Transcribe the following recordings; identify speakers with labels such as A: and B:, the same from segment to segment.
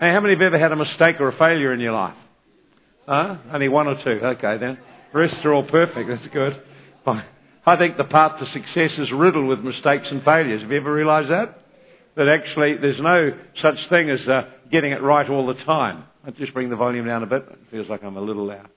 A: Hey, how many of have ever had a mistake or a failure in your life? Huh? Only one or two. Okay then. The rest are all perfect. That's good. I think the path to success is riddled with mistakes and failures. Have you ever realised that? That actually there's no such thing as uh, getting it right all the time. I'll just bring the volume down a bit. It feels like I'm a little loud.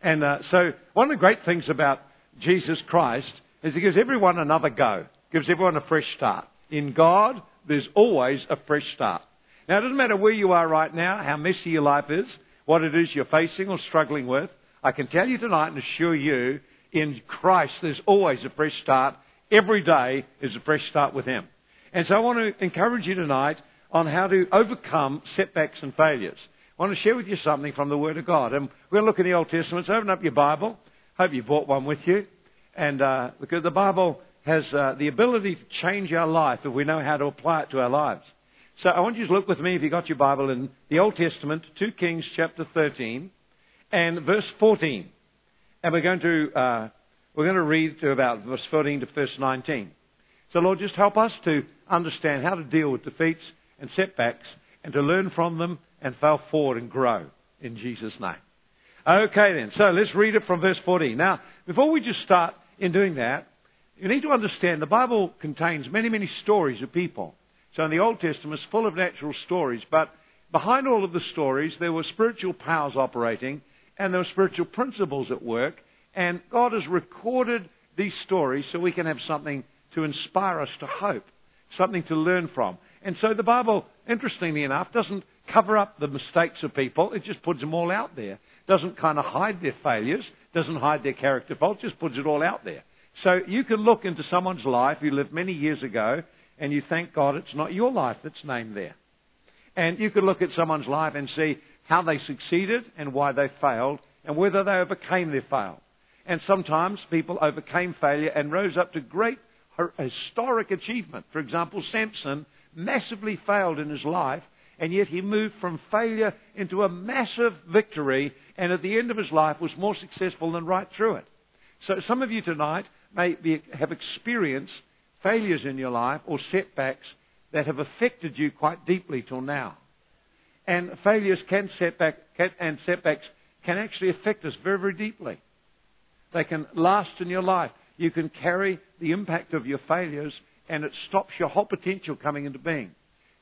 A: And uh, so one of the great things about Jesus Christ is he gives everyone another go, gives everyone a fresh start. In God, there's always a fresh start. Now, it doesn't matter where you are right now, how messy your life is, what it is you're facing or struggling with. I can tell you tonight and assure you, in Christ, there's always a fresh start. Every day is a fresh start with Him. And so I want to encourage you tonight on how to overcome setbacks and failures. I want to share with you something from the Word of God. And we're going to look in the Old Testament. So open up your Bible. Hope you brought one with you. And uh, because the Bible has uh, the ability to change our life if we know how to apply it to our lives. So I want you to look with me, if you've got your Bible, in the Old Testament, 2 Kings chapter 13 and verse 14. And we're going to, uh, we're going to read to about verse 14 to verse 19. So Lord, just help us to understand how to deal with defeats and setbacks and to learn from them and fail forward and grow in Jesus' name. Okay then, so let's read it from verse 14. Now, before we just start in doing that, you need to understand the Bible contains many, many stories of people. So in the Old Testament, it's full of natural stories, but behind all of the stories, there were spiritual powers operating, and there were spiritual principles at work, and God has recorded these stories so we can have something to inspire us to hope, something to learn from. And so the Bible, interestingly enough, doesn't cover up the mistakes of people, it just puts them all out there. Doesn't kind of hide their failures, doesn't hide their character faults, just puts it all out there. So you can look into someone's life who lived many years ago and you thank God it's not your life that's named there. And you could look at someone's life and see how they succeeded and why they failed and whether they overcame their fail. And sometimes people overcame failure and rose up to great historic achievement. For example, Samson massively failed in his life, and yet he moved from failure into a massive victory, and at the end of his life was more successful than right through it. So some of you tonight may be, have experienced failures in your life or setbacks that have affected you quite deeply till now. And failures can setback can, and setbacks can actually affect us very, very deeply. They can last in your life. You can carry the impact of your failures and it stops your whole potential coming into being.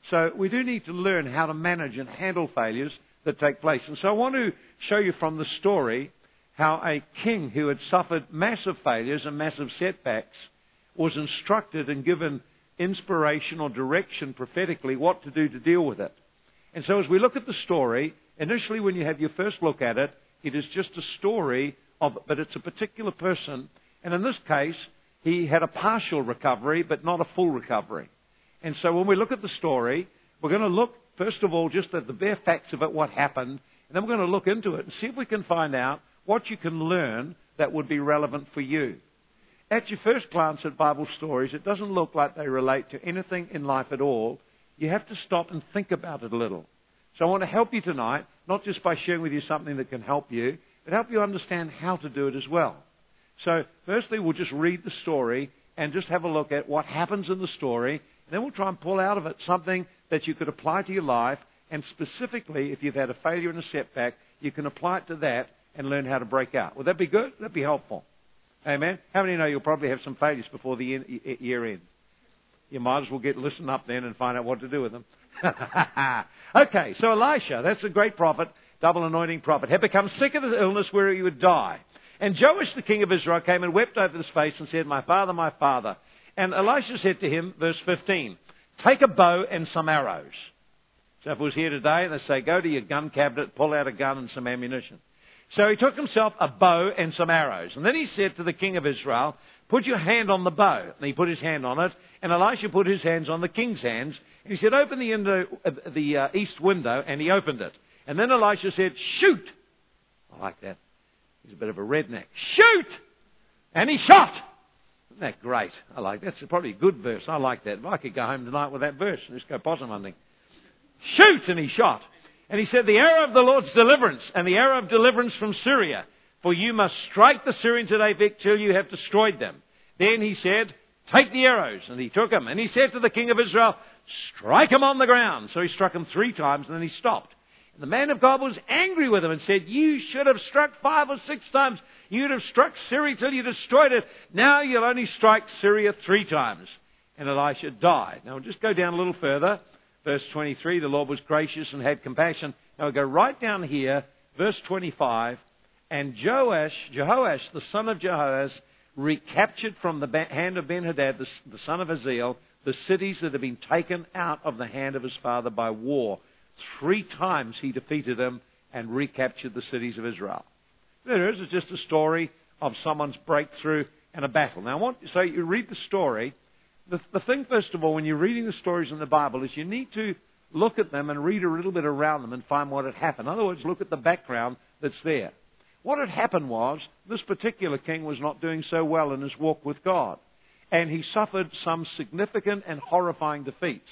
A: So we do need to learn how to manage and handle failures that take place. And so I want to show you from the story how a king who had suffered massive failures and massive setbacks was instructed and given inspiration or direction prophetically what to do to deal with it. And so as we look at the story, initially when you have your first look at it, it is just a story of, but it's a particular person. And in this case, he had a partial recovery, but not a full recovery. And so when we look at the story, we're going to look, first of all, just at the bare facts of it, what happened, and then we're going to look into it and see if we can find out what you can learn that would be relevant for you. At your first glance at Bible stories, it doesn't look like they relate to anything in life at all. You have to stop and think about it a little. So I want to help you tonight, not just by sharing with you something that can help you, but help you understand how to do it as well. So, firstly, we'll just read the story and just have a look at what happens in the story. Then we'll try and pull out of it something that you could apply to your life. And specifically, if you've had a failure and a setback, you can apply it to that and learn how to break out. Would that be good? That'd be helpful. Amen. How many know you'll probably have some failures before the year ends? You might as well get listen up then and find out what to do with them. okay, so Elisha, that's a great prophet, double anointing prophet, had become sick of his illness where he would die. And Joash, the king of Israel, came and wept over his face and said, My father, my father. And Elisha said to him, verse 15, Take a bow and some arrows. So if it was here today, they say, Go to your gun cabinet, pull out a gun and some ammunition. So he took himself a bow and some arrows. And then he said to the king of Israel, Put your hand on the bow. And he put his hand on it. And Elisha put his hands on the king's hands. And he said, Open the, window, the uh, east window. And he opened it. And then Elisha said, Shoot! I like that. He's a bit of a redneck. Shoot! And he shot! Isn't that great? I like that. That's probably a good verse. I like that. If I could go home tonight with that verse and just go possum hunting. Shoot! And he shot. And he said, The arrow of the Lord's deliverance, and the arrow of deliverance from Syria. For you must strike the Syrians at Aphek till you have destroyed them. Then he said, Take the arrows. And he took them. And he said to the king of Israel, strike him on the ground. So he struck him three times and then he stopped. And the man of God was angry with him and said, You should have struck five or six times. You'd have struck Syria till you destroyed it. Now you'll only strike Syria three times. And Elisha died. Now we'll just go down a little further. Verse 23, the Lord was gracious and had compassion. Now we'll go right down here, verse 25. And Joash, Jehoash, the son of Jehoash, recaptured from the hand of Ben-Hadad, the, the son of Hazael, the cities that had been taken out of the hand of his father by war. Three times he defeated them and recaptured the cities of Israel. There is, just a story of someone's breakthrough and a battle. Now, I want, so you read the story. The, the thing, first of all, when you're reading the stories in the Bible, is you need to look at them and read a little bit around them and find what had happened. In other words, look at the background that's there. What had happened was this particular king was not doing so well in his walk with God, and he suffered some significant and horrifying defeats.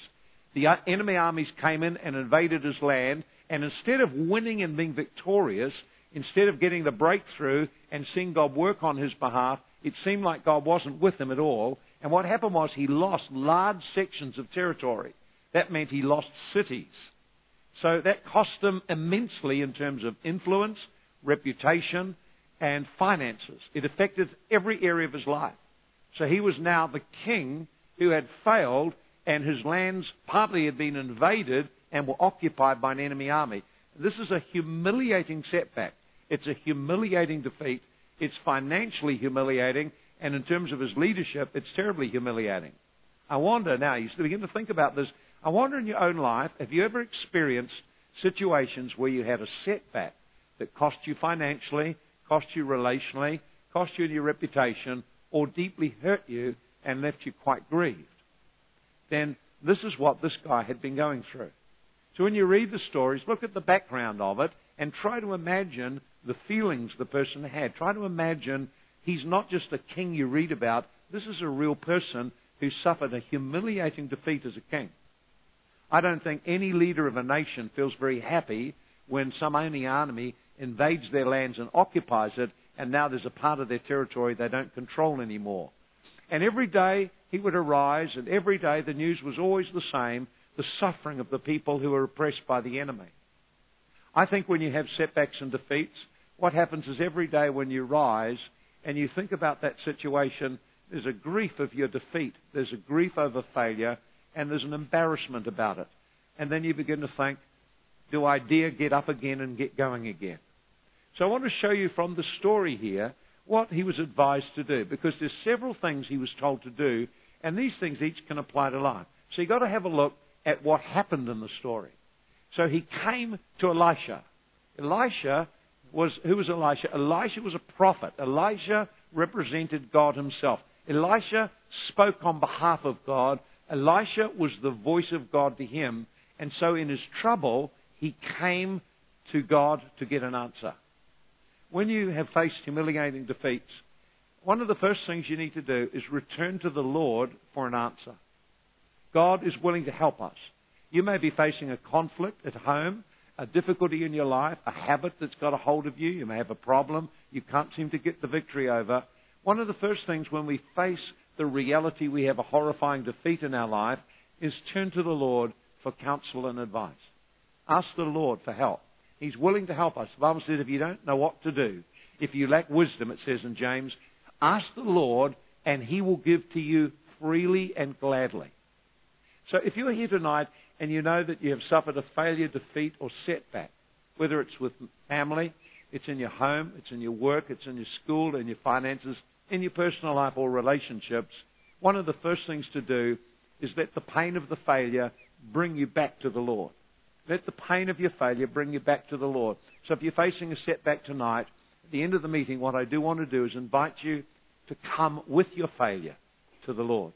A: The enemy armies came in and invaded his land, and instead of winning and being victorious, instead of getting the breakthrough and seeing God work on his behalf, it seemed like God wasn't with him at all. And what happened was he lost large sections of territory. That meant he lost cities. So that cost him immensely in terms of influence, reputation, and finances. It affected every area of his life. So he was now the king who had failed, and his lands partly had been invaded and were occupied by an enemy army. This is a humiliating setback. It's a humiliating defeat. It's financially humiliating, and in terms of his leadership, it's terribly humiliating. I wonder now, you begin to think about this. I wonder in your own life, have you ever experienced situations where you had a setback that cost you financially, cost you relationally, cost you in your reputation, or deeply hurt you and left you quite grieved? Then this is what this guy had been going through. So when you read the stories, look at the background of it and try to imagine the feelings the person had. Try to imagine he's not just a king you read about. This is a real person who suffered a humiliating defeat as a king. I don't think any leader of a nation feels very happy when some enemy army invades their lands and occupies it, and now there's a part of their territory they don't control anymore. And every day he would arise, and every day the news was always the same the suffering of the people who are oppressed by the enemy. I think when you have setbacks and defeats, what happens is every day when you rise and you think about that situation, there's a grief of your defeat, there's a grief over failure, and there's an embarrassment about it. And then you begin to think, do I dare get up again and get going again? So I want to show you from the story here what he was advised to do, because there's several things he was told to do, and these things each can apply to life. So you've got to have a look at what happened in the story. So he came to Elisha. Elisha was, who was Elisha? Elisha was a prophet. Elisha represented God himself. Elisha spoke on behalf of God. Elisha was the voice of God to him. And so in his trouble, he came to God to get an answer. When you have faced humiliating defeats, one of the first things you need to do is return to the Lord for an answer. God is willing to help us. You may be facing a conflict at home, a difficulty in your life, a habit that's got a hold of you. You may have a problem you can't seem to get the victory over. One of the first things when we face the reality we have a horrifying defeat in our life is turn to the Lord for counsel and advice. Ask the Lord for help. He's willing to help us. The Bible says if you don't know what to do, if you lack wisdom, it says in James, ask the Lord and he will give to you freely and gladly. So if you're here tonight and you know that you have suffered a failure, defeat, or setback, whether it's with family, it's in your home, it's in your work, it's in your school, in your finances, in your personal life or relationships, one of the first things to do is let the pain of the failure bring you back to the Lord. Let the pain of your failure bring you back to the Lord. So if you're facing a setback tonight, at the end of the meeting, what I do want to do is invite you to come with your failure to the Lord.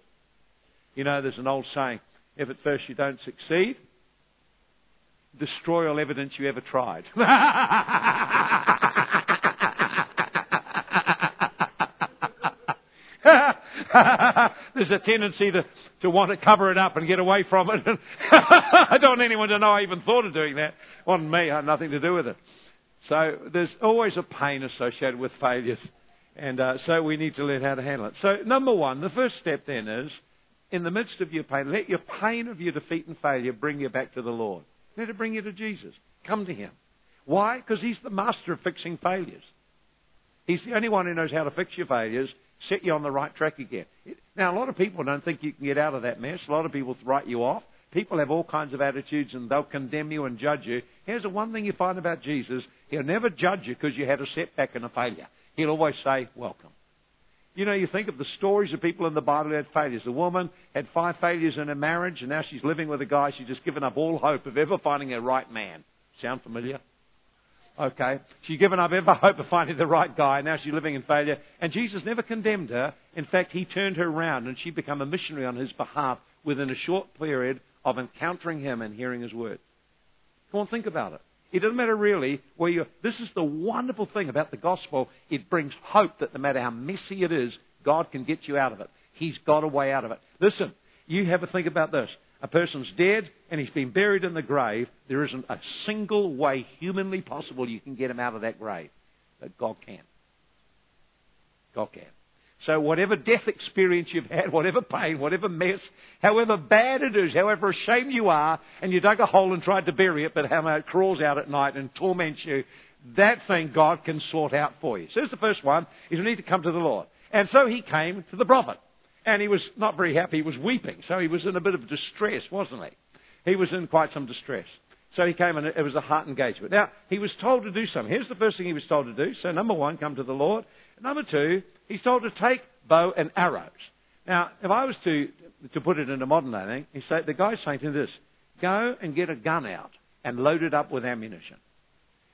A: You know, there's an old saying if at first you don't succeed, destroy all evidence you ever tried. There's a tendency to, to want to cover it up and get away from it. I don't want anyone to know I even thought of doing that. On me, I had nothing to do with it. So there's always a pain associated with failures. And uh, so we need to learn how to handle it. So, number one, the first step then is in the midst of your pain, let your pain of your defeat and failure bring you back to the Lord. Let it bring you to Jesus. Come to Him. Why? Because He's the master of fixing failures. He's the only one who knows how to fix your failures, set you on the right track again. Now, a lot of people don't think you can get out of that mess. A lot of people write you off. People have all kinds of attitudes and they'll condemn you and judge you. Here's the one thing you find about Jesus He'll never judge you because you had a setback and a failure. He'll always say, Welcome. You know, you think of the stories of people in the Bible who had failures. The woman had five failures in her marriage, and now she's living with a guy she's just given up all hope of ever finding a right man. Sound familiar? Okay. She's given up ever hope of finding the right guy. And now she's living in failure. And Jesus never condemned her. In fact, he turned her around and she became a missionary on his behalf within a short period of encountering him and hearing his words. Come on, think about it. It doesn't matter really where you. This is the wonderful thing about the gospel. It brings hope that no matter how messy it is, God can get you out of it. He's got a way out of it. Listen, you have a think about this. A person's dead and he's been buried in the grave. There isn't a single way humanly possible you can get him out of that grave. But God can. God can. So whatever death experience you've had, whatever pain, whatever mess, however bad it is, however ashamed you are, and you dug a hole and tried to bury it, but how it crawls out at night and torments you, that thing God can sort out for you. So here's the first one, is you need to come to the Lord. And so he came to the prophet. And he was not very happy, he was weeping. So he was in a bit of distress, wasn't he? He was in quite some distress. So he came and it was a heart engagement. Now, he was told to do something. Here's the first thing he was told to do. So, number one, come to the Lord. Number two, he's told to take bow and arrows. Now, if I was to, to put it in a modern day he say, the guy's saying to this, go and get a gun out and load it up with ammunition.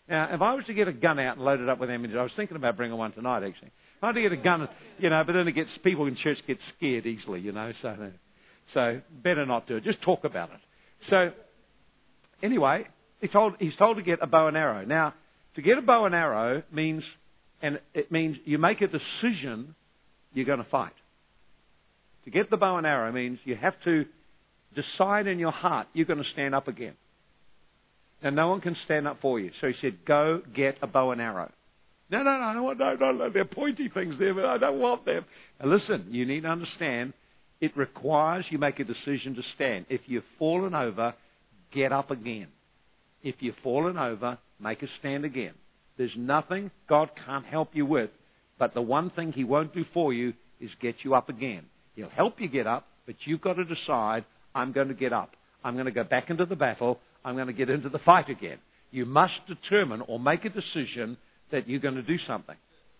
A: Now, if I was to get a gun out and load it up with ammunition, I was thinking about bringing one tonight, actually. If I had to get a gun, you know, but then it gets, people in church get scared easily, you know, so, so better not do it. Just talk about it. So, anyway, he told, he's told to get a bow and arrow. Now, to get a bow and arrow means and it means you make a decision you're going to fight. To get the bow and arrow means you have to decide in your heart you're going to stand up again. Now, no one can stand up for you. So he said, Go get a bow and arrow. No, no, no, no, no, no, they're pointy things there, but I don't want them. Now, listen, you need to understand it requires you make a decision to stand. If you've fallen over, get up again. If you've fallen over, make a stand again. There's nothing God can't help you with, but the one thing He won't do for you is get you up again. He'll help you get up, but you've got to decide, I'm going to get up. I'm going to go back into the battle. I'm going to get into the fight again. You must determine or make a decision that you're going to do something.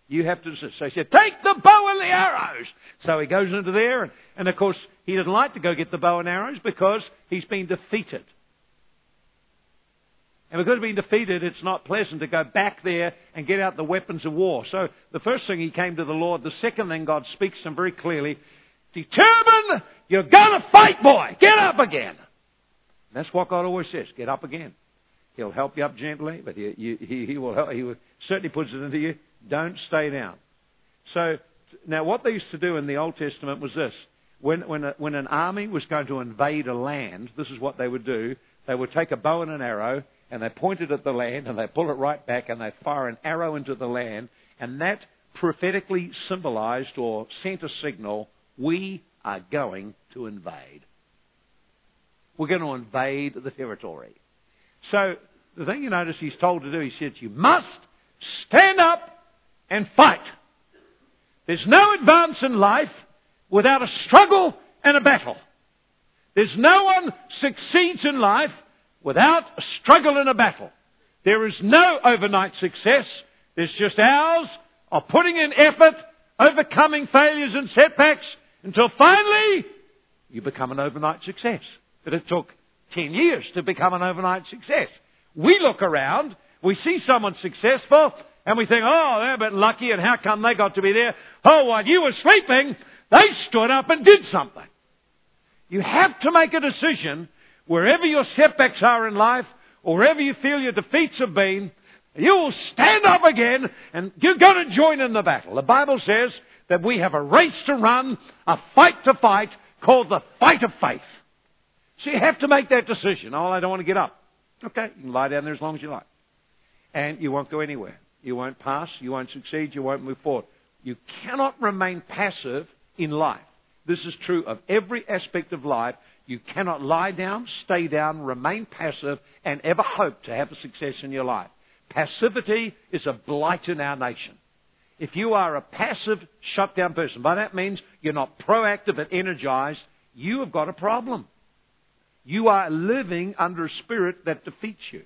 A: You have to decide. So he said, take the bow and the arrows. So he goes into there, and, and of course, he didn't like to go get the bow and arrows because he's been defeated. And because being defeated, it's not pleasant to go back there and get out the weapons of war. So the first thing he came to the Lord. The second thing God speaks to him very clearly. Determine you're going to fight, boy. Get up again. That's what God always says. Get up again. He'll help you up gently, but he, he, he will help, he will, certainly puts it into you. Don't stay down. So now what they used to do in the Old Testament was this. When, when, a, when an army was going to invade a land, this is what they would do. They would take a bow and an arrow and they point it at the land and they pull it right back and they fire an arrow into the land and that prophetically symbolized or sent a signal we are going to invade. We're going to invade the territory. So the thing you notice he's told to do, he says, you must stand up and fight. There's no advance in life without a struggle and a battle. There's no one succeeds in life without a struggle and a battle. There is no overnight success. There's just hours of putting in effort, overcoming failures and setbacks until finally you become an overnight success. But it took 10 years to become an overnight success. We look around, we see someone successful, and we think, oh, they're a bit lucky, and how come they got to be there? Oh, while you were sleeping, they stood up and did something. You have to make a decision wherever your setbacks are in life, or wherever you feel your defeats have been, you will stand up again and you're going to join in the battle. The Bible says that we have a race to run, a fight to fight, called the fight of faith. So you have to make that decision. Oh, I don't want to get up. Okay, you can lie down there as long as you like. And you won't go anywhere. You won't pass, you won't succeed, you won't move forward. You cannot remain passive in life. This is true of every aspect of life. You cannot lie down, stay down, remain passive, and ever hope to have a success in your life. Passivity is a blight in our nation. If you are a passive, shut down person, by that means you're not proactive and energized, you have got a problem. You are living under a spirit that defeats you.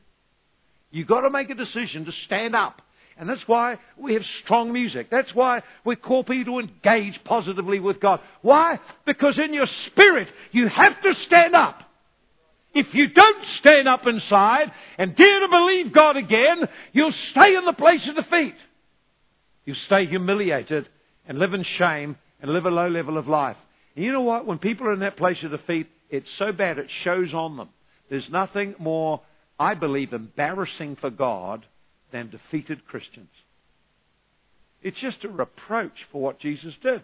A: You've got to make a decision to stand up. And that's why we have strong music. That's why we call people to engage positively with God. Why? Because in your spirit, you have to stand up. If you don't stand up inside and dare to believe God again, you'll stay in the place of defeat. You'll stay humiliated and live in shame and live a low level of life. And you know what? When people are in that place of defeat, it's so bad it shows on them. There's nothing more, I believe, embarrassing for God than defeated Christians. It's just a reproach for what Jesus did.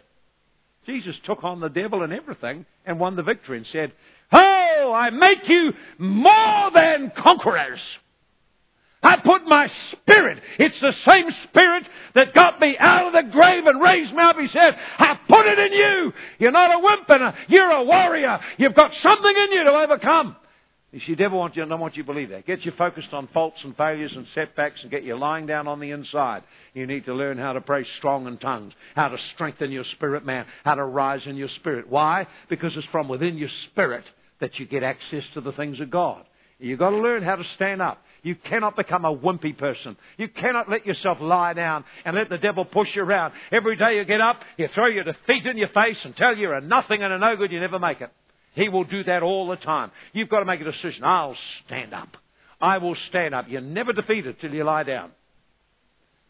A: Jesus took on the devil and everything and won the victory and said, Oh, I make you more than conquerors. I put my spirit. It's the same spirit that got me out of the grave and raised me up. He said, I put it in you. You're not a wimp and a, you're a warrior. You've got something in you to overcome. You see, devil wants you, don't want you to believe that. Get you focused on faults and failures and setbacks and get you lying down on the inside. You need to learn how to pray strong in tongues, how to strengthen your spirit, man, how to rise in your spirit. Why? Because it's from within your spirit that you get access to the things of God. You've got to learn how to stand up. You cannot become a wimpy person. You cannot let yourself lie down and let the devil push you around. Every day you get up, you throw your defeat in your face and tell you you're a nothing and a no good, you never make it. He will do that all the time. You've got to make a decision. I'll stand up. I will stand up. You're never defeated till you lie down.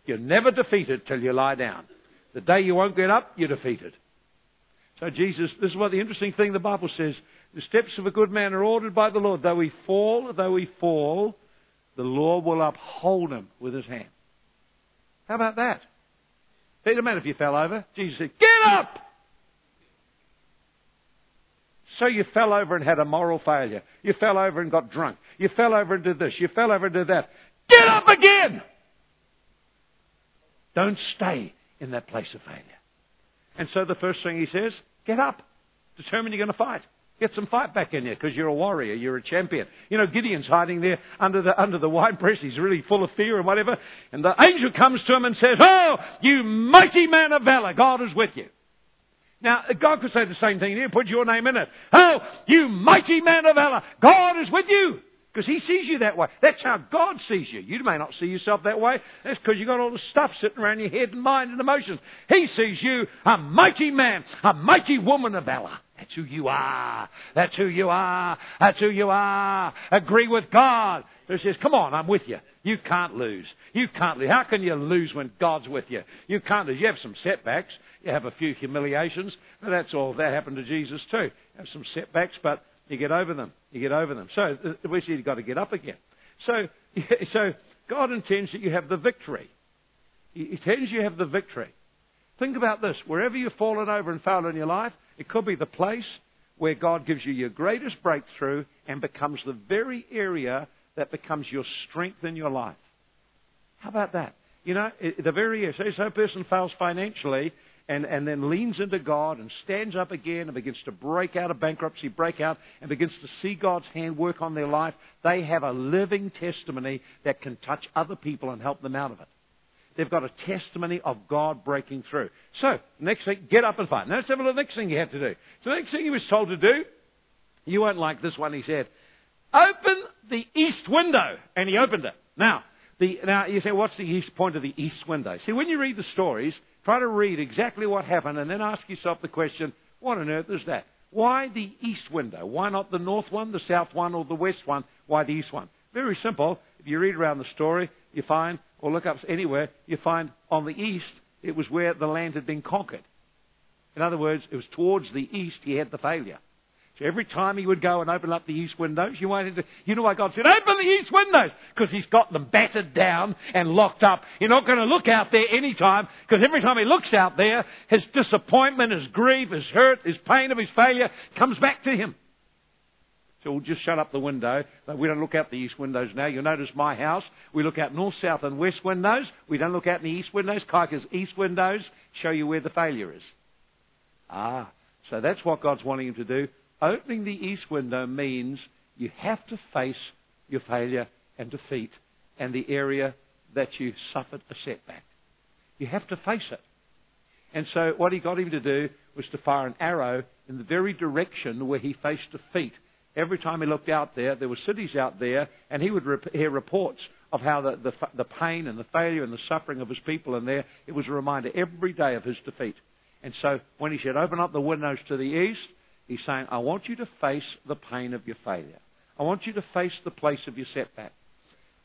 A: You're never defeated till you lie down. The day you won't get up, you're defeated. So Jesus, this is what the interesting thing the Bible says. The steps of a good man are ordered by the Lord. Though he fall, though he fall, the Lord will uphold him with his hand. How about that? It doesn't matter if you fell over. Jesus said, Get up! So you fell over and had a moral failure. You fell over and got drunk. You fell over and did this. You fell over and did that. Get up again! Don't stay in that place of failure. And so the first thing he says, get up. Determine you're going to fight. Get some fight back in you because you're a warrior, you're a champion. You know, Gideon's hiding there under the, under the wine press. He's really full of fear and whatever. And the angel comes to him and says, Oh, you mighty man of valor, God is with you. Now, God could say the same thing here, put your name in it. Oh, you mighty man of valor, God is with you. Because He sees you that way. That's how God sees you. You may not see yourself that way. That's because you've got all the stuff sitting around your head and mind and emotions. He sees you a mighty man, a mighty woman of valor. That's who you are. That's who you are. That's who you are. Agree with God. He says, come on, I'm with you. You can't lose. You can't lose. How can you lose when God's with you? You can't lose. You have some setbacks. You have a few humiliations. But that's all. That happened to Jesus too. You have some setbacks, but you get over them. You get over them. So we see you've got to get up again. So, so God intends that you have the victory. He intends you have the victory. Think about this. Wherever you've fallen over and failed in your life, it could be the place where God gives you your greatest breakthrough and becomes the very area that becomes your strength in your life. How about that? You know, the very area. Say, so a person fails financially and, and then leans into God and stands up again and begins to break out of bankruptcy, break out, and begins to see God's hand work on their life. They have a living testimony that can touch other people and help them out of it. They've got a testimony of God breaking through. So, next thing, get up and fight. Now let's have a look at the next thing you have to do. So the next thing he was told to do, you won't like this one, he said, open the east window. And he opened it. Now, the, now you say, what's the east point of the east window? See, when you read the stories, try to read exactly what happened and then ask yourself the question, what on earth is that? Why the east window? Why not the north one, the south one, or the west one? Why the east one? Very simple. If you read around the story, you find or look up anywhere, you find on the east, it was where the land had been conquered. In other words, it was towards the east he had the failure. So every time he would go and open up the east windows, you wanted to, you know why God said, open the east windows? Because he's got them battered down and locked up. You're not going to look out there any time, because every time he looks out there, his disappointment, his grief, his hurt, his pain of his failure comes back to him. So we'll just shut up the window. We don't look out the east windows now. You'll notice my house. We look out north, south, and west windows. We don't look out in the east windows. Kaika's east windows show you where the failure is. Ah. So that's what God's wanting him to do. Opening the east window means you have to face your failure and defeat and the area that you suffered a setback. You have to face it. And so what he got him to do was to fire an arrow in the very direction where he faced defeat. Every time he looked out there, there were cities out there, and he would hear reports of how the, the, the pain and the failure and the suffering of his people in there, it was a reminder every day of his defeat. And so when he said, open up the windows to the east, he's saying, I want you to face the pain of your failure. I want you to face the place of your setback.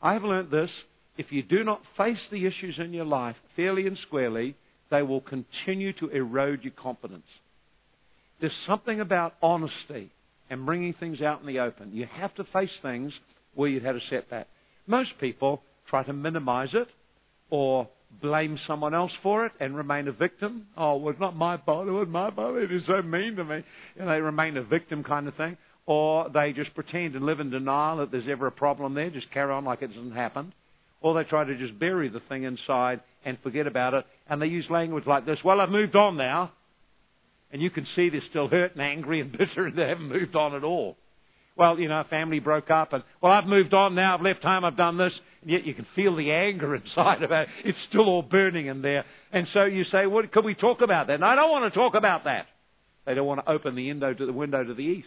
A: I have learnt this. If you do not face the issues in your life fairly and squarely, they will continue to erode your confidence. There's something about honesty and bringing things out in the open. You have to face things where you've had a setback. Most people try to minimize it or blame someone else for it and remain a victim. Oh, well, it's not my fault. It was my fault. It is so mean to me. And they remain a victim kind of thing. Or they just pretend and live in denial that there's ever a problem there, just carry on like it hasn't happened. Or they try to just bury the thing inside and forget about it. And they use language like this Well, I've moved on now. And you can see they're still hurt and angry and bitter and they haven't moved on at all. Well, you know, family broke up and, well, I've moved on now, I've left home, I've done this, and yet you can feel the anger inside of it. It's still all burning in there. And so you say, well, could we talk about that? And I don't want to talk about that. They don't want to open the window to the window to the east.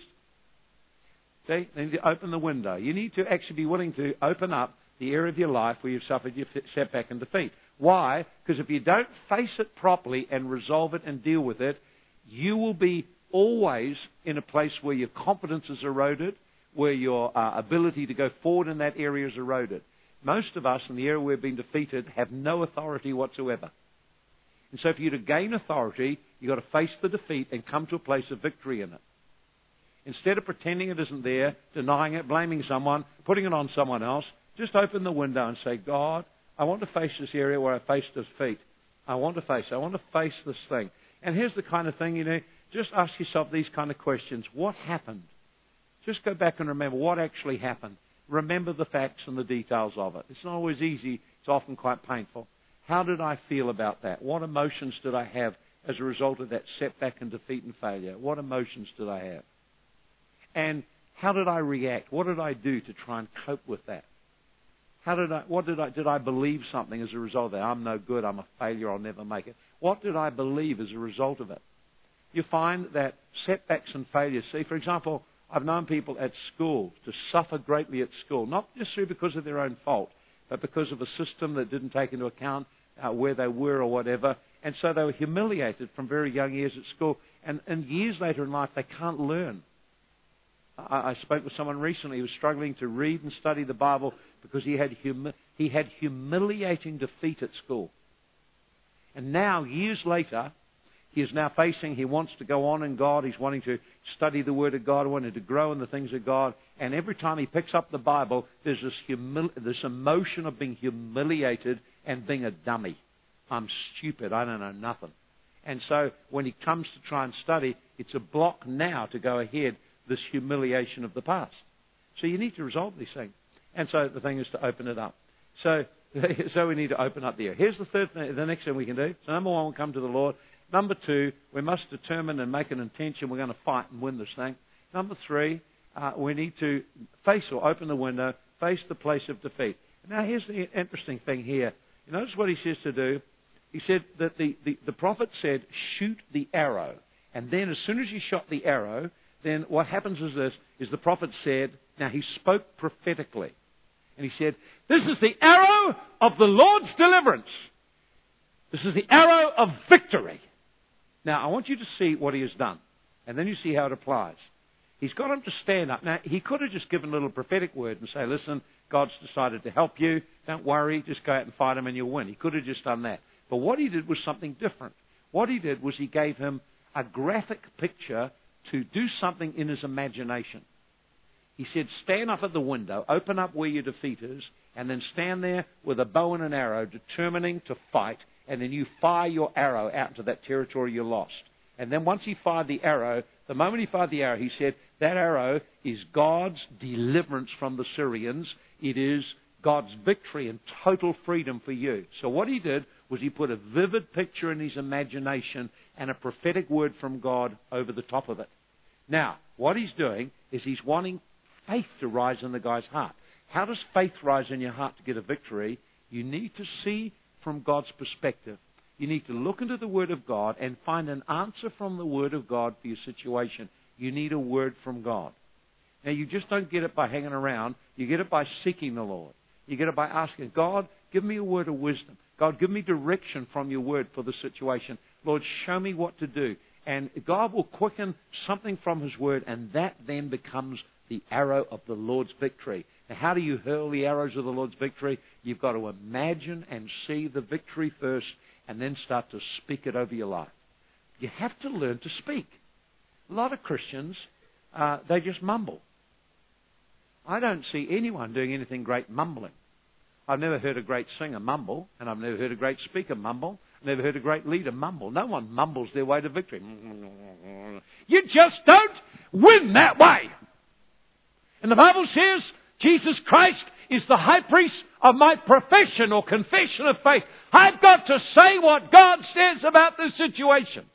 A: See? They need to open the window. You need to actually be willing to open up the area of your life where you've suffered your setback and defeat. Why? Because if you don't face it properly and resolve it and deal with it, you will be always in a place where your confidence is eroded, where your uh, ability to go forward in that area is eroded. Most of us in the area we've been defeated have no authority whatsoever. And so, for you to gain authority, you've got to face the defeat and come to a place of victory in it. Instead of pretending it isn't there, denying it, blaming someone, putting it on someone else, just open the window and say, God, I want to face this area where I faced defeat. I want to face I want to face this thing. And here's the kind of thing, you know, just ask yourself these kind of questions. What happened? Just go back and remember what actually happened. Remember the facts and the details of it. It's not always easy, it's often quite painful. How did I feel about that? What emotions did I have as a result of that setback and defeat and failure? What emotions did I have? And how did I react? What did I do to try and cope with that? How did I, what did I, did I believe something as a result of that? I'm no good, I'm a failure, I'll never make it. What did I believe as a result of it? You find that setbacks and failures, see, for example, I've known people at school to suffer greatly at school, not just because of their own fault, but because of a system that didn't take into account uh, where they were or whatever. And so they were humiliated from very young years at school. And, and years later in life, they can't learn. I, I spoke with someone recently who was struggling to read and study the Bible because he had, humi- he had humiliating defeat at school. And now, years later, he is now facing, he wants to go on in God. He's wanting to study the Word of God, wanting to grow in the things of God. And every time he picks up the Bible, there's this, humil- this emotion of being humiliated and being a dummy. I'm stupid. I don't know nothing. And so when he comes to try and study, it's a block now to go ahead this humiliation of the past. So you need to resolve these things. And so the thing is to open it up. So, so we need to open up there. Here's the third thing, the next thing we can do. So number one, we come to the Lord. Number two, we must determine and make an intention we're going to fight and win this thing. Number three, uh, we need to face or open the window, face the place of defeat. Now, here's the interesting thing here. You notice what he says to do? He said that the, the, the prophet said, shoot the arrow. And then as soon as you shot the arrow, then what happens is this, is the prophet said, now he spoke prophetically. And he said, this is the arrow of the Lord's deliverance. This is the arrow of victory. Now, I want you to see what he has done. And then you see how it applies. He's got him to stand up. Now, he could have just given a little prophetic word and say, listen, God's decided to help you. Don't worry. Just go out and fight him and you'll win. He could have just done that. But what he did was something different. What he did was he gave him a graphic picture to do something in his imagination. He said, Stand up at the window, open up where your defeat is, and then stand there with a bow and an arrow, determining to fight, and then you fire your arrow out into that territory you lost. And then once he fired the arrow, the moment he fired the arrow, he said, That arrow is God's deliverance from the Syrians. It is God's victory and total freedom for you. So what he did was he put a vivid picture in his imagination and a prophetic word from God over the top of it. Now, what he's doing is he's wanting faith to rise in the guy's heart. How does faith rise in your heart to get a victory? You need to see from God's perspective. You need to look into the Word of God and find an answer from the Word of God for your situation. You need a word from God. Now, you just don't get it by hanging around. You get it by seeking the Lord. You get it by asking, God, give me a word of wisdom. God, give me direction from your word for the situation. Lord, show me what to do. And God will quicken something from his word, and that then becomes the arrow of the Lord's victory. How do you hurl the arrows of the Lord's victory? You've got to imagine and see the victory first, and then start to speak it over your life. You have to learn to speak. A lot of Christians, uh, they just mumble. I don't see anyone doing anything great mumbling. I've never heard a great singer mumble, and I've never heard a great speaker mumble. Never heard a great leader mumble. No one mumbles their way to victory. You just don't win that way. And the Bible says Jesus Christ is the high priest of my profession or confession of faith. I've got to say what God says about this situation.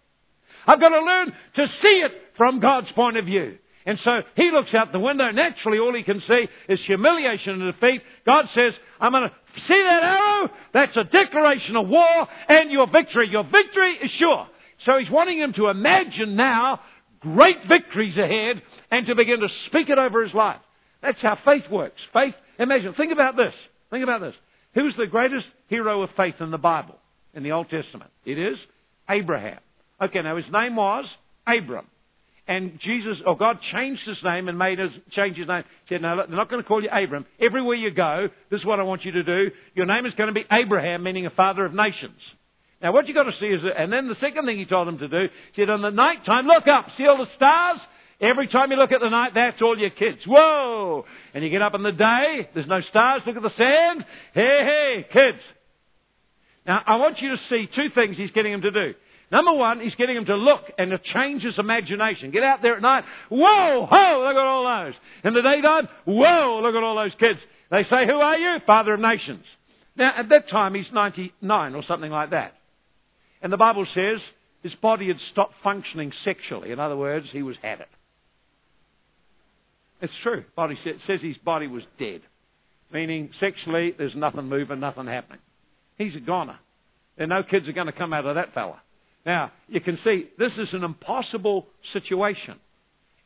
A: I've got to learn to see it from God's point of view. And so he looks out the window. Naturally, all he can see is humiliation and defeat. God says, I'm going to see that arrow. That's a declaration of war and your victory. Your victory is sure. So he's wanting him to imagine now great victories ahead and to begin to speak it over his life. That's how faith works. Faith, imagine, think about this. Think about this. Who's the greatest hero of faith in the Bible, in the Old Testament? It is Abraham. Okay, now his name was Abram. And Jesus, or God changed his name and made us change his name. Said, no, they're not going to call you Abram. Everywhere you go, this is what I want you to do. Your name is going to be Abraham, meaning a father of nations. Now what you've got to see is, that, and then the second thing he told him to do, he said, on the night time, look up, see all the stars? Every time you look at the night, that's all your kids. Whoa! And you get up in the day, there's no stars, look at the sand. Hey, hey, kids. Now, I want you to see two things he's getting them to do. Number one, he's getting him to look and to change his imagination. Get out there at night. Whoa, ho, look at all those. In the daytime, whoa, look at all those kids. They say, who are you? Father of nations. Now, at that time, he's 99 or something like that. And the Bible says his body had stopped functioning sexually. In other words, he was had it. It's true. Body says his body was dead. Meaning, sexually, there's nothing moving, nothing happening. He's a goner. And no kids are going to come out of that fella. Now, you can see this is an impossible situation.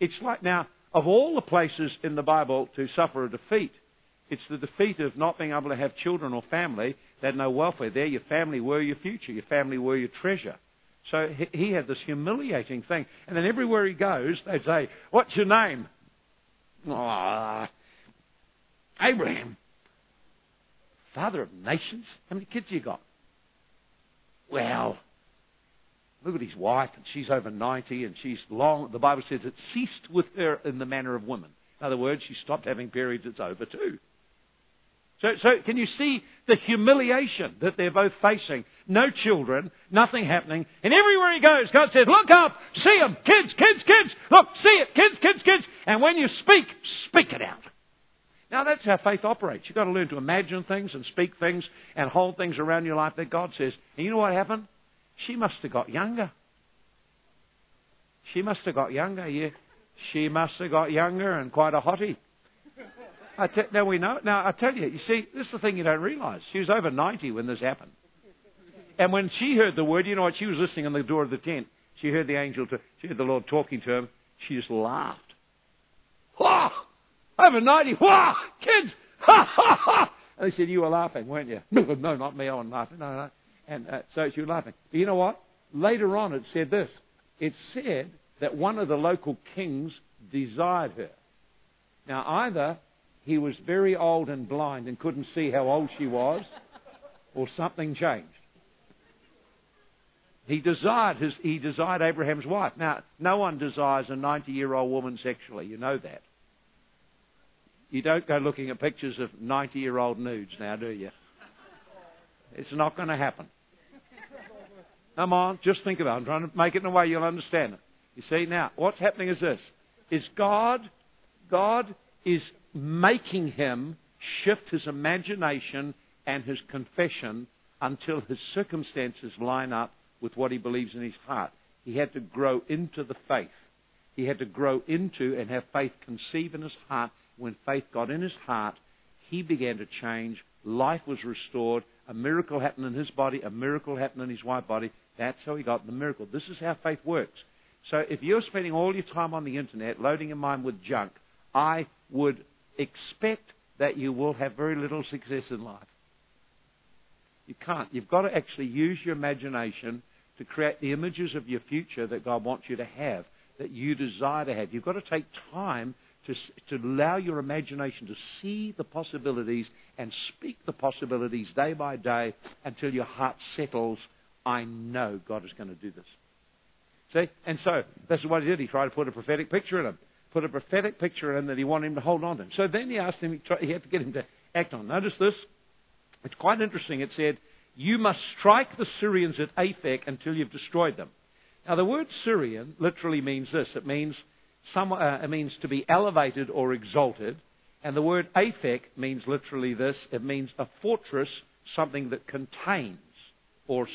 A: It's like, now, of all the places in the Bible to suffer a defeat, it's the defeat of not being able to have children or family that had no welfare. There, your family were your future, your family were your treasure. So he had this humiliating thing. And then everywhere he goes, they'd say, What's your name? Oh, Abraham. Father of nations? How many kids you got? Well, Look at his wife, and she's over 90, and she's long. The Bible says it ceased with her in the manner of women. In other words, she stopped having periods, it's over too. So, so can you see the humiliation that they're both facing? No children, nothing happening, and everywhere he goes, God says, look up, see them, kids, kids, kids, look, see it, kids, kids, kids, and when you speak, speak it out. Now that's how faith operates. You've got to learn to imagine things and speak things and hold things around your life that God says. And you know what happened? She must have got younger. She must have got younger, yeah. She must have got younger and quite a hottie. I te- now we know. Now I tell you, you see, this is the thing you don't realise. She was over ninety when this happened, and when she heard the word, you know what? She was listening on the door of the tent. She heard the angel. To, she heard the Lord talking to him. She just laughed. Wah! Over ninety. Wah! Kids! Ha ha ha! And they said, "You were laughing, weren't you?" no, not me. I wasn't laughing. No, no. And uh, so she was laughing. But you know what? Later on, it said this. It said that one of the local kings desired her. Now, either he was very old and blind and couldn't see how old she was, or something changed. He desired his, he desired Abraham's wife. Now, no one desires a 90 year old woman sexually. You know that. You don't go looking at pictures of 90 year old nudes now, do you? It's not going to happen. Come on, just think about it. I'm trying to make it in a way you'll understand it. You see, now, what's happening is this. Is God, God is making him shift his imagination and his confession until his circumstances line up with what he believes in his heart. He had to grow into the faith. He had to grow into and have faith conceive in his heart. When faith got in his heart, he began to change. Life was restored. A miracle happened in his body. A miracle happened in his wife's body. That's how he got the miracle. This is how faith works. So if you're spending all your time on the internet loading your mind with junk, I would expect that you will have very little success in life. You can't. You've got to actually use your imagination to create the images of your future that God wants you to have, that you desire to have. You've got to take time to, to allow your imagination to see the possibilities and speak the possibilities day by day until your heart settles. I know God is going to do this. See? And so, that's what he did. He tried to put a prophetic picture in him. Put a prophetic picture in that he wanted him to hold on to. So then he asked him, he had to get him to act on. Notice this. It's quite interesting. It said, You must strike the Syrians at Aphek until you've destroyed them. Now, the word Syrian literally means this it means, some, uh, it means to be elevated or exalted. And the word Aphek means literally this it means a fortress, something that contains or,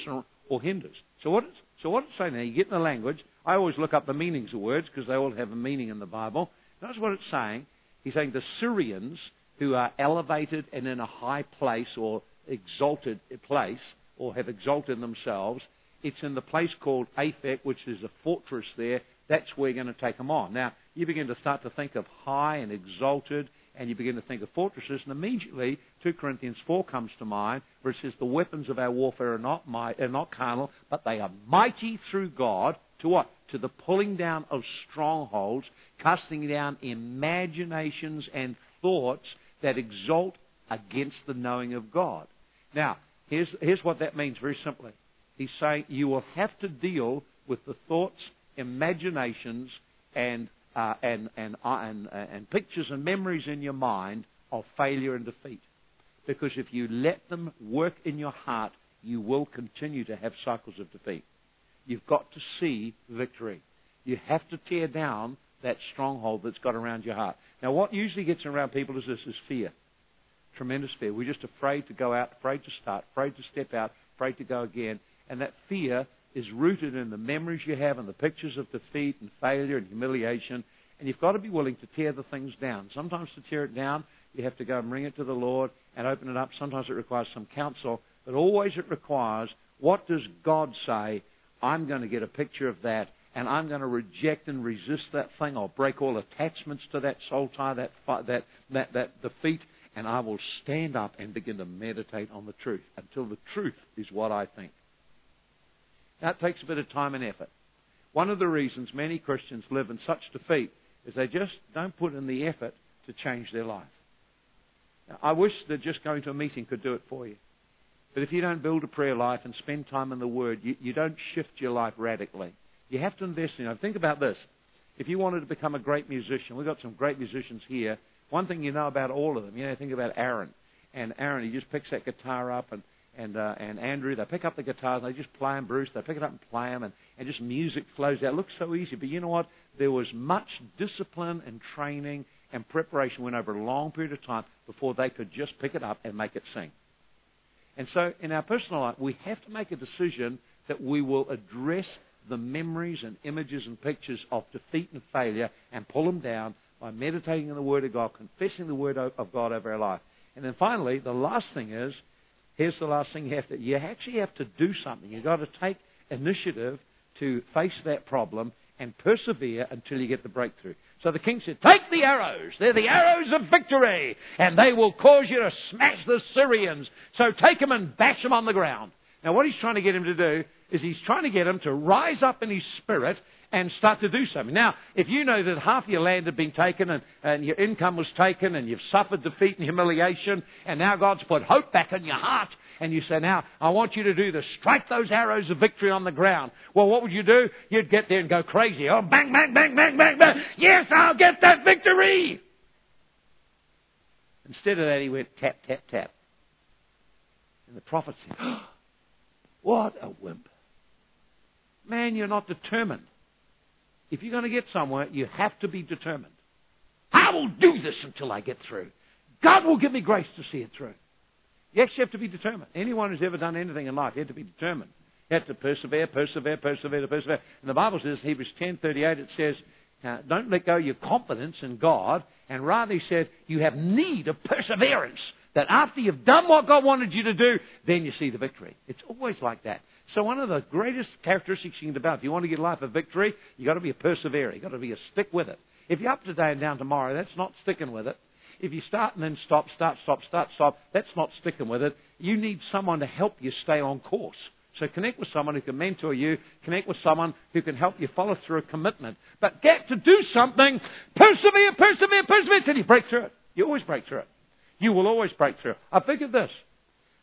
A: or hinders. So what, so what it's saying there, you get in the language. I always look up the meanings of words because they all have a meaning in the Bible. Notice what it's saying. He's saying the Syrians who are elevated and in a high place or exalted place or have exalted themselves. It's in the place called Aphek, which is a fortress there. That's where you're going to take them on. Now, you begin to start to think of high and exalted, and you begin to think of fortresses, and immediately 2 Corinthians 4 comes to mind, where it says, The weapons of our warfare are not, are not carnal, but they are mighty through God to what? To the pulling down of strongholds, casting down imaginations and thoughts that exalt against the knowing of God. Now, here's, here's what that means very simply. He's saying you will have to deal with the thoughts, imaginations, and, uh, and, and, uh, and, uh, and pictures and memories in your mind of failure and defeat. Because if you let them work in your heart, you will continue to have cycles of defeat. You've got to see victory. You have to tear down that stronghold that's got around your heart. Now, what usually gets around people is this: is fear, tremendous fear. We're just afraid to go out, afraid to start, afraid to step out, afraid to go again, and that fear is rooted in the memories you have and the pictures of defeat and failure and humiliation. And you've got to be willing to tear the things down. Sometimes to tear it down, you have to go and bring it to the Lord and open it up. Sometimes it requires some counsel, but always it requires what does God say? I'm going to get a picture of that and I'm going to reject and resist that thing. I'll break all attachments to that soul tie, that, that, that, that defeat, and I will stand up and begin to meditate on the truth until the truth is what I think. That takes a bit of time and effort. One of the reasons many Christians live in such defeat is they just don't put in the effort to change their life. Now, I wish that just going to a meeting could do it for you. But if you don't build a prayer life and spend time in the Word, you, you don't shift your life radically. You have to invest in it. Think about this. If you wanted to become a great musician, we've got some great musicians here. One thing you know about all of them, you know, think about Aaron. And Aaron, he just picks that guitar up, and and uh, and Andrew, they pick up the guitars and they just play them. Bruce, they pick it up and play them, and, and just music flows out. It looks so easy, but you know what? There was much discipline and training and preparation went over a long period of time before they could just pick it up and make it sing. And so, in our personal life, we have to make a decision that we will address the memories and images and pictures of defeat and failure and pull them down by meditating on the Word of God, confessing the Word of God over our life. And then finally, the last thing is here's the last thing you have to you actually have to do something. You've got to take initiative to face that problem and persevere until you get the breakthrough. So the king said, Take the arrows. They're the arrows of victory, and they will cause you to smash the Syrians. So take them and bash them on the ground. Now, what he's trying to get him to do is he's trying to get him to rise up in his spirit and start to do something. Now, if you know that half your land had been taken and, and your income was taken and you've suffered defeat and humiliation, and now God's put hope back in your heart, and you say, Now, I want you to do this. Strike those arrows of victory on the ground. Well, what would you do? You'd get there and go crazy. Oh, bang, bang, bang, bang, bang, bang. Yes, I'll get that victory. Instead of that, he went tap, tap, tap. And the prophet said, oh, What a wimp. Man, you're not determined. If you're going to get somewhere, you have to be determined. I will do this until I get through. God will give me grace to see it through. You actually have to be determined. Anyone who's ever done anything in life, you have to be determined. You have to persevere, persevere, persevere, persevere. And the Bible says, Hebrews 10.38, it says, don't let go your confidence in God, and rather, he said, you have need of perseverance. That after you've done what God wanted you to do, then you see the victory. It's always like that. So one of the greatest characteristics you can develop, if you want to get life of victory, you've got to be a perseverer. You've got to be a stick with it. If you're up today and down tomorrow, that's not sticking with it. If you start and then stop, start, stop, start, stop, that's not sticking with it. You need someone to help you stay on course. So connect with someone who can mentor you, connect with someone who can help you follow through a commitment. But get to do something, persevere, persevere, persevere till you break through it. You always break through it. You will always break through. I figured this,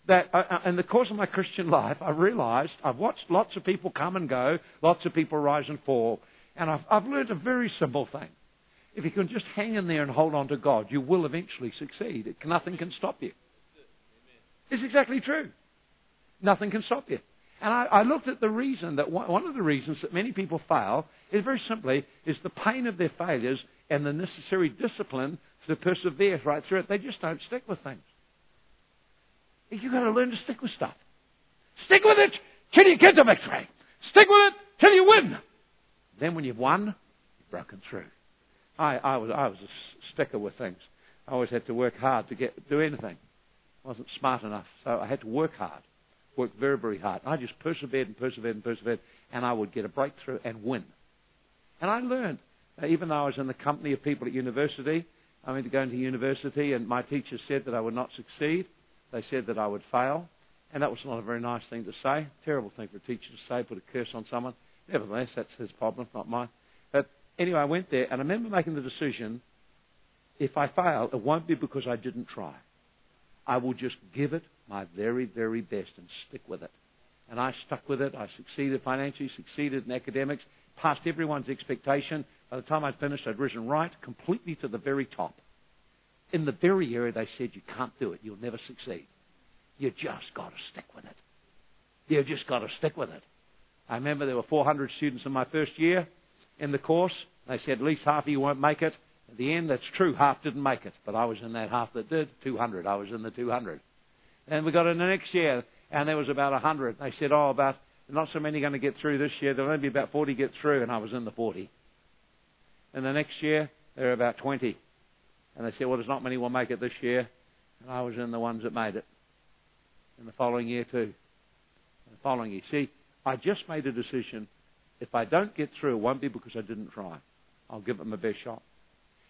A: that uh, uh, in the course of my Christian life, I realized I've watched lots of people come and go, lots of people rise and fall, and I've, I've learned a very simple thing. If you can just hang in there and hold on to God, you will eventually succeed. Nothing can stop you. It's exactly true. Nothing can stop you. And I, I looked at the reason that one, one of the reasons that many people fail is very simply is the pain of their failures and the necessary discipline to persevere right through it. They just don't stick with things. You've got to learn to stick with stuff. Stick with it till you get the victory. Stick with it till you win. Then when you've won, you've broken through. I, I, was, I was a sticker with things. I always had to work hard to get do anything. I wasn't smart enough, so I had to work hard, work very, very hard. I just persevered and persevered and persevered, and I would get a breakthrough and win. And I learned, uh, even though I was in the company of people at university, I went to go into university, and my teachers said that I would not succeed. They said that I would fail, and that was not a very nice thing to say. Terrible thing for a teacher to say, put a curse on someone. Nevertheless, that's his problem, not mine. But anyway, I went there, and I remember making the decision if I fail, it won't be because I didn't try. I will just give it my very, very best and stick with it. And I stuck with it. I succeeded financially, succeeded in academics, passed everyone's expectation. By the time I'd finished, I'd risen right completely to the very top. In the very area they said, you can't do it. You'll never succeed. You just got to stick with it. You just got to stick with it. I remember there were 400 students in my first year in the course. They said at least half of you won't make it. At the end, that's true. Half didn't make it, but I was in that half that did. 200. I was in the 200. And we got in the next year, and there was about 100. They said, oh, about not so many going to get through this year. There'll only be about 40 get through, and I was in the 40. And the next year, there were about 20. And they said, well, there's not many will make it this year. And I was in the ones that made it. And the following year, too. And the following year. See, I just made a decision. If I don't get through, it won't be because I didn't try. I'll give it my best shot.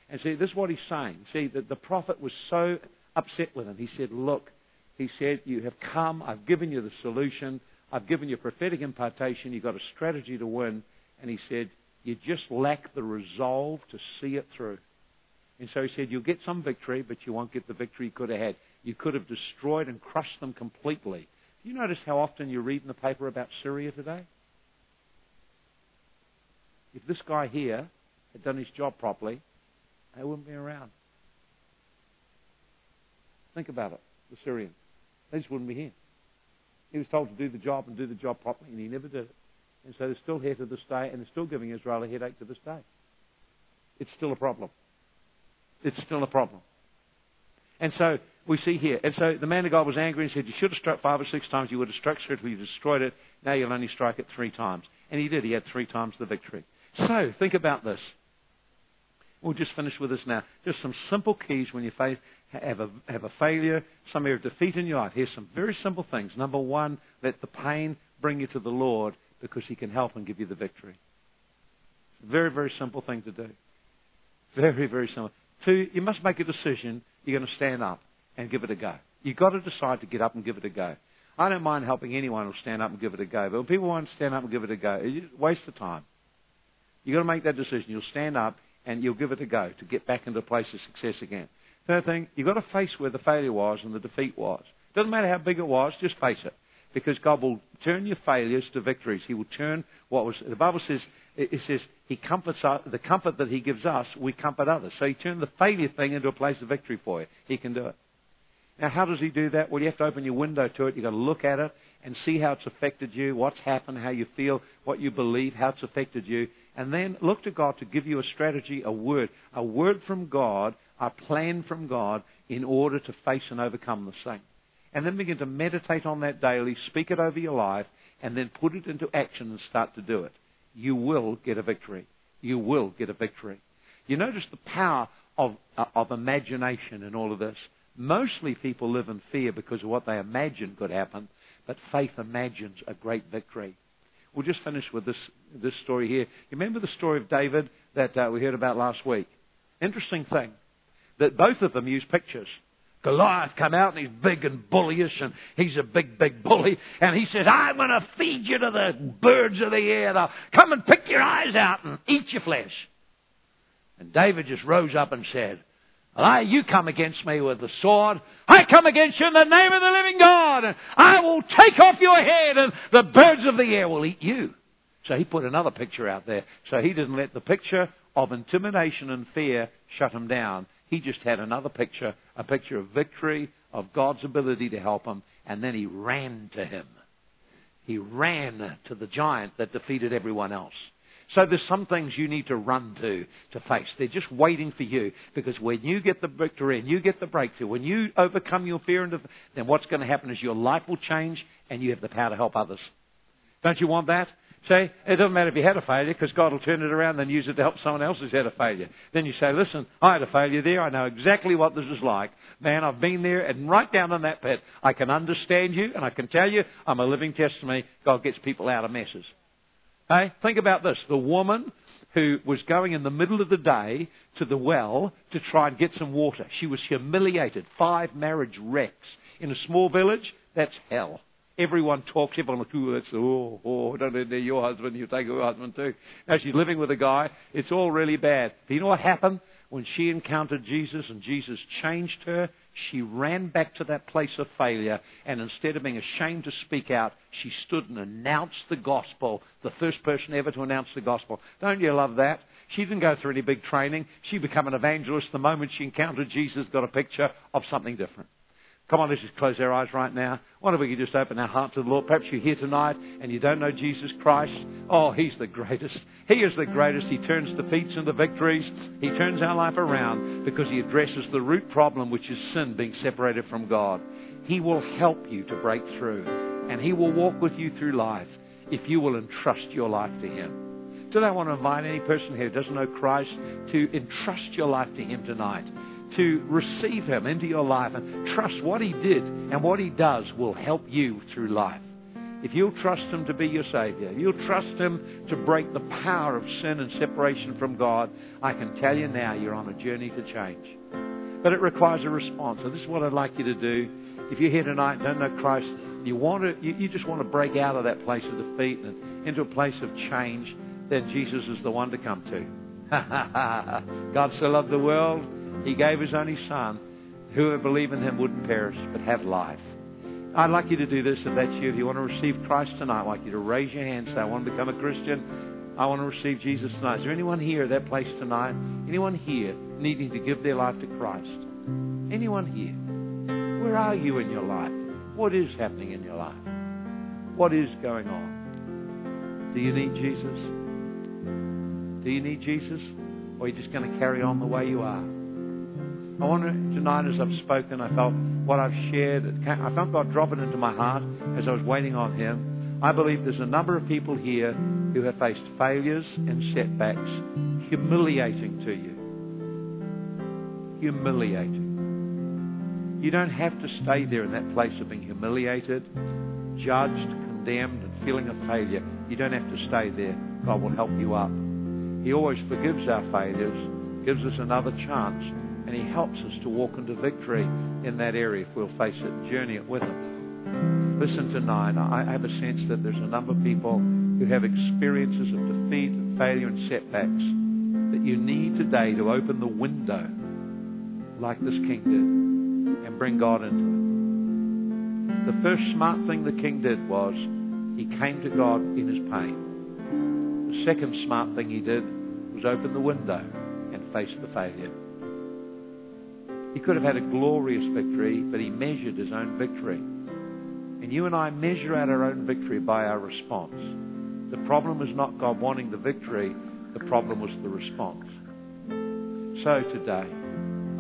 A: And see, this is what he's saying. See, that the prophet was so upset with him. He said, Look, he said, You have come, I've given you the solution, I've given you prophetic impartation, you've got a strategy to win. And he said, You just lack the resolve to see it through. And so he said, You'll get some victory, but you won't get the victory you could have had. You could have destroyed and crushed them completely. Do you notice how often you read in the paper about Syria today? If this guy here had done his job properly, they wouldn't be around. Think about it, the Syrians. They just wouldn't be here. He was told to do the job and do the job properly, and he never did it. And so they're still here to this day, and they're still giving Israel a headache to this day. It's still a problem. It's still a problem. And so we see here. And so the man of God was angry and said, You should have struck five or six times. You would have struck certainly, you destroyed it. Now you'll only strike it three times. And he did. He had three times the victory. So think about this. We'll just finish with this now. Just some simple keys when you face, have, a, have a failure, some area of defeat in your life. Here's some very simple things. Number one, let the pain bring you to the Lord because He can help and give you the victory. Very, very simple thing to do. Very, very simple. Two, you must make a decision. You're going to stand up and give it a go. You've got to decide to get up and give it a go. I don't mind helping anyone who'll stand up and give it a go, but when people won't stand up and give it a go, it's a waste of time. You've got to make that decision. You'll stand up and you'll give it a go to get back into a place of success again. Third thing, you've got to face where the failure was and the defeat was. Doesn't matter how big it was, just face it. Because God will turn your failures to victories. He will turn what was, the Bible says, it says, He comforts us, the comfort that He gives us, we comfort others. So He turned the failure thing into a place of victory for you. He can do it. Now, how does He do that? Well, you have to open your window to it. You've got to look at it and see how it's affected you, what's happened, how you feel, what you believe, how it's affected you, and then look to God to give you a strategy, a word, a word from God, a plan from God in order to face and overcome the thing. And then begin to meditate on that daily, speak it over your life, and then put it into action and start to do it. You will get a victory. You will get a victory. You notice the power of, uh, of imagination in all of this. Mostly people live in fear because of what they imagine could happen, but faith imagines a great victory. We'll just finish with this, this story here. You remember the story of David that uh, we heard about last week? Interesting thing that both of them use pictures. Goliath come out and he's big and bullyish and he's a big, big bully. And he says, I'm going to feed you to the birds of the air. They'll come and pick your eyes out and eat your flesh. And David just rose up and said, I, you come against me with the sword. I come against you in the name of the living God. And I will take off your head and the birds of the air will eat you. So he put another picture out there. So he didn't let the picture of intimidation and fear shut him down. He just had another picture, a picture of victory, of God's ability to help him, and then he ran to him. He ran to the giant that defeated everyone else. So there's some things you need to run to to face. They're just waiting for you because when you get the victory and you get the breakthrough, when you overcome your fear, and then what's going to happen is your life will change and you have the power to help others. Don't you want that? Say, it doesn't matter if you had a failure because God will turn it around and use it to help someone else who's had a failure. Then you say, listen, I had a failure there. I know exactly what this is like. Man, I've been there and right down in that pit. I can understand you and I can tell you I'm a living testimony. God gets people out of messes. Hey, think about this. The woman who was going in the middle of the day to the well to try and get some water. She was humiliated. Five marriage wrecks. In a small village, that's hell. Everyone talks, everyone looks, oh, that's, oh, oh, don't let your husband, you take your husband too. Now she's living with a guy, it's all really bad. But you know what happened? When she encountered Jesus and Jesus changed her, she ran back to that place of failure, and instead of being ashamed to speak out, she stood and announced the gospel, the first person ever to announce the gospel. Don't you love that? She didn't go through any big training. She became an evangelist the moment she encountered Jesus, got a picture of something different. Come on, let's just close our eyes right now. What if we could just open our heart to the Lord? Perhaps you're here tonight and you don't know Jesus Christ. Oh, He's the greatest. He is the greatest. He turns defeats into victories. He turns our life around because He addresses the root problem, which is sin, being separated from God. He will help you to break through and He will walk with you through life if you will entrust your life to Him. Today I want to invite any person here who doesn't know Christ to entrust your life to Him tonight to receive Him into your life and trust what He did and what He does will help you through life. If you'll trust Him to be your Savior, you'll trust Him to break the power of sin and separation from God, I can tell you now you're on a journey to change. But it requires a response. And this is what I'd like you to do. If you're here tonight don't know Christ, you want to, you, you just want to break out of that place of defeat and into a place of change, then Jesus is the one to come to. God so loved the world he gave His only Son. Whoever believe in Him wouldn't perish, but have life. I'd like you to do this if that's you. If you want to receive Christ tonight, I'd like you to raise your hand say, I want to become a Christian. I want to receive Jesus tonight. Is there anyone here at that place tonight? Anyone here needing to give their life to Christ? Anyone here? Where are you in your life? What is happening in your life? What is going on? Do you need Jesus? Do you need Jesus? Or are you just going to carry on the way you are? I wonder tonight as I've spoken, I felt what I've shared, I felt God dropping into my heart as I was waiting on Him. I believe there's a number of people here who have faced failures and setbacks, humiliating to you. Humiliating. You don't have to stay there in that place of being humiliated, judged, condemned, and feeling a failure. You don't have to stay there. God will help you up. He always forgives our failures, gives us another chance and He helps us to walk into victory in that area if we'll face it, journey it with Him. Listen tonight, I i have a sense that there's a number of people who have experiences of defeat, and failure, and setbacks that you need today to open the window like this king did and bring God into it. The first smart thing the king did was he came to God in his pain. The second smart thing he did was open the window and face the failure. He could have had a glorious victory, but he measured his own victory. And you and I measure out our own victory by our response. The problem is not God wanting the victory, the problem was the response. So today,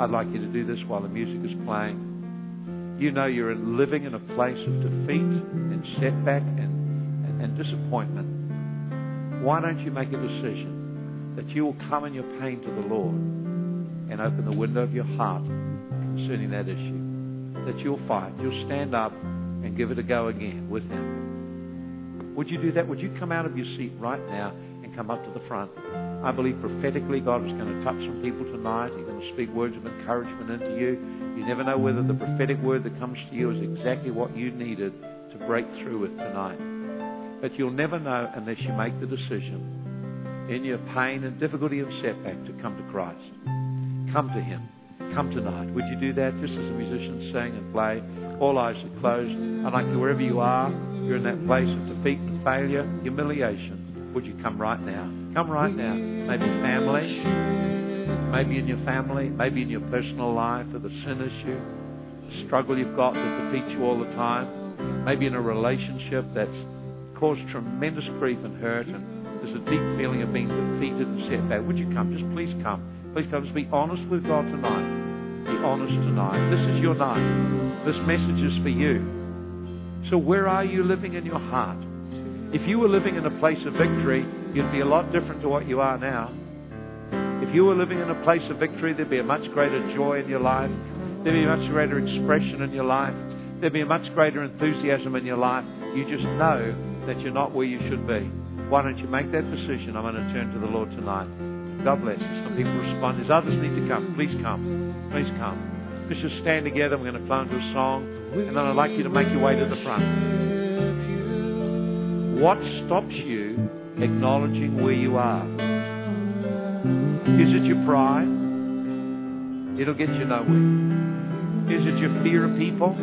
A: I'd like you to do this while the music is playing. You know you're living in a place of defeat and setback and, and, and disappointment. Why don't you make a decision that you will come in your pain to the Lord and open the window of your heart concerning that issue? That you'll fight, you'll stand up and give it a go again with Him. Would you do that? Would you come out of your seat right now and come up to the front? I believe prophetically God is going to touch some people tonight. He's going to speak words of encouragement into you. You never know whether the prophetic word that comes to you is exactly what you needed to break through with tonight. But you'll never know unless you make the decision in your pain and difficulty and setback to come to Christ. Come to Him. Come tonight. Would you do that just as the musicians sing and play? All eyes are closed. I'd like you, wherever you are, you're in that place of defeat and failure, humiliation. Would you come right now? Come right now. Maybe family, maybe in your family, maybe in your personal life, or the sin issue, the struggle you've got that defeats you all the time. Maybe in a relationship that's caused tremendous grief and hurt, and there's a deep feeling of being defeated and set back. Would you come? Just please come. Please come. Just be honest with God tonight. Be honest tonight. This is your night. This message is for you. So, where are you living in your heart? If you were living in a place of victory, you'd be a lot different to what you are now. If you were living in a place of victory, there'd be a much greater joy in your life. There'd be a much greater expression in your life. There'd be a much greater enthusiasm in your life. You just know that you're not where you should be. Why don't you make that decision? I'm going to turn to the Lord tonight. God bless you. Some people respond. There's others need to come. Please come. Please come. Let's just stand together. We're going to into a song. And then I'd like you to make your way to the front. What stops you acknowledging where you are? Is it your pride? It'll get you nowhere. Is it your fear of people?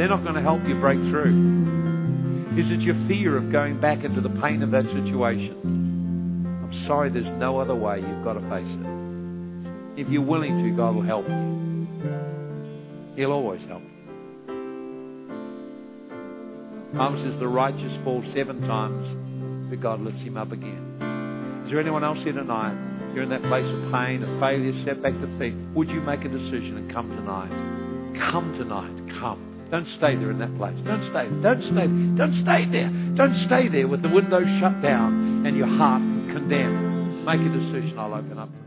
A: They're not going to help you break through. Is it your fear of going back into the pain of that situation? Sorry, there's no other way. You've got to face it. If you're willing to, God will help you. He'll always help you. Bible says the righteous fall seven times, but God lifts him up again. Is there anyone else here tonight? You're in that place of pain, of failure, setback, defeat. Would you make a decision and come tonight? Come tonight. Come. Don't stay there in that place. Don't stay. Don't stay. Don't stay there. Don't stay there with the window shut down and your heart condemned. Make a decision. I'll open up.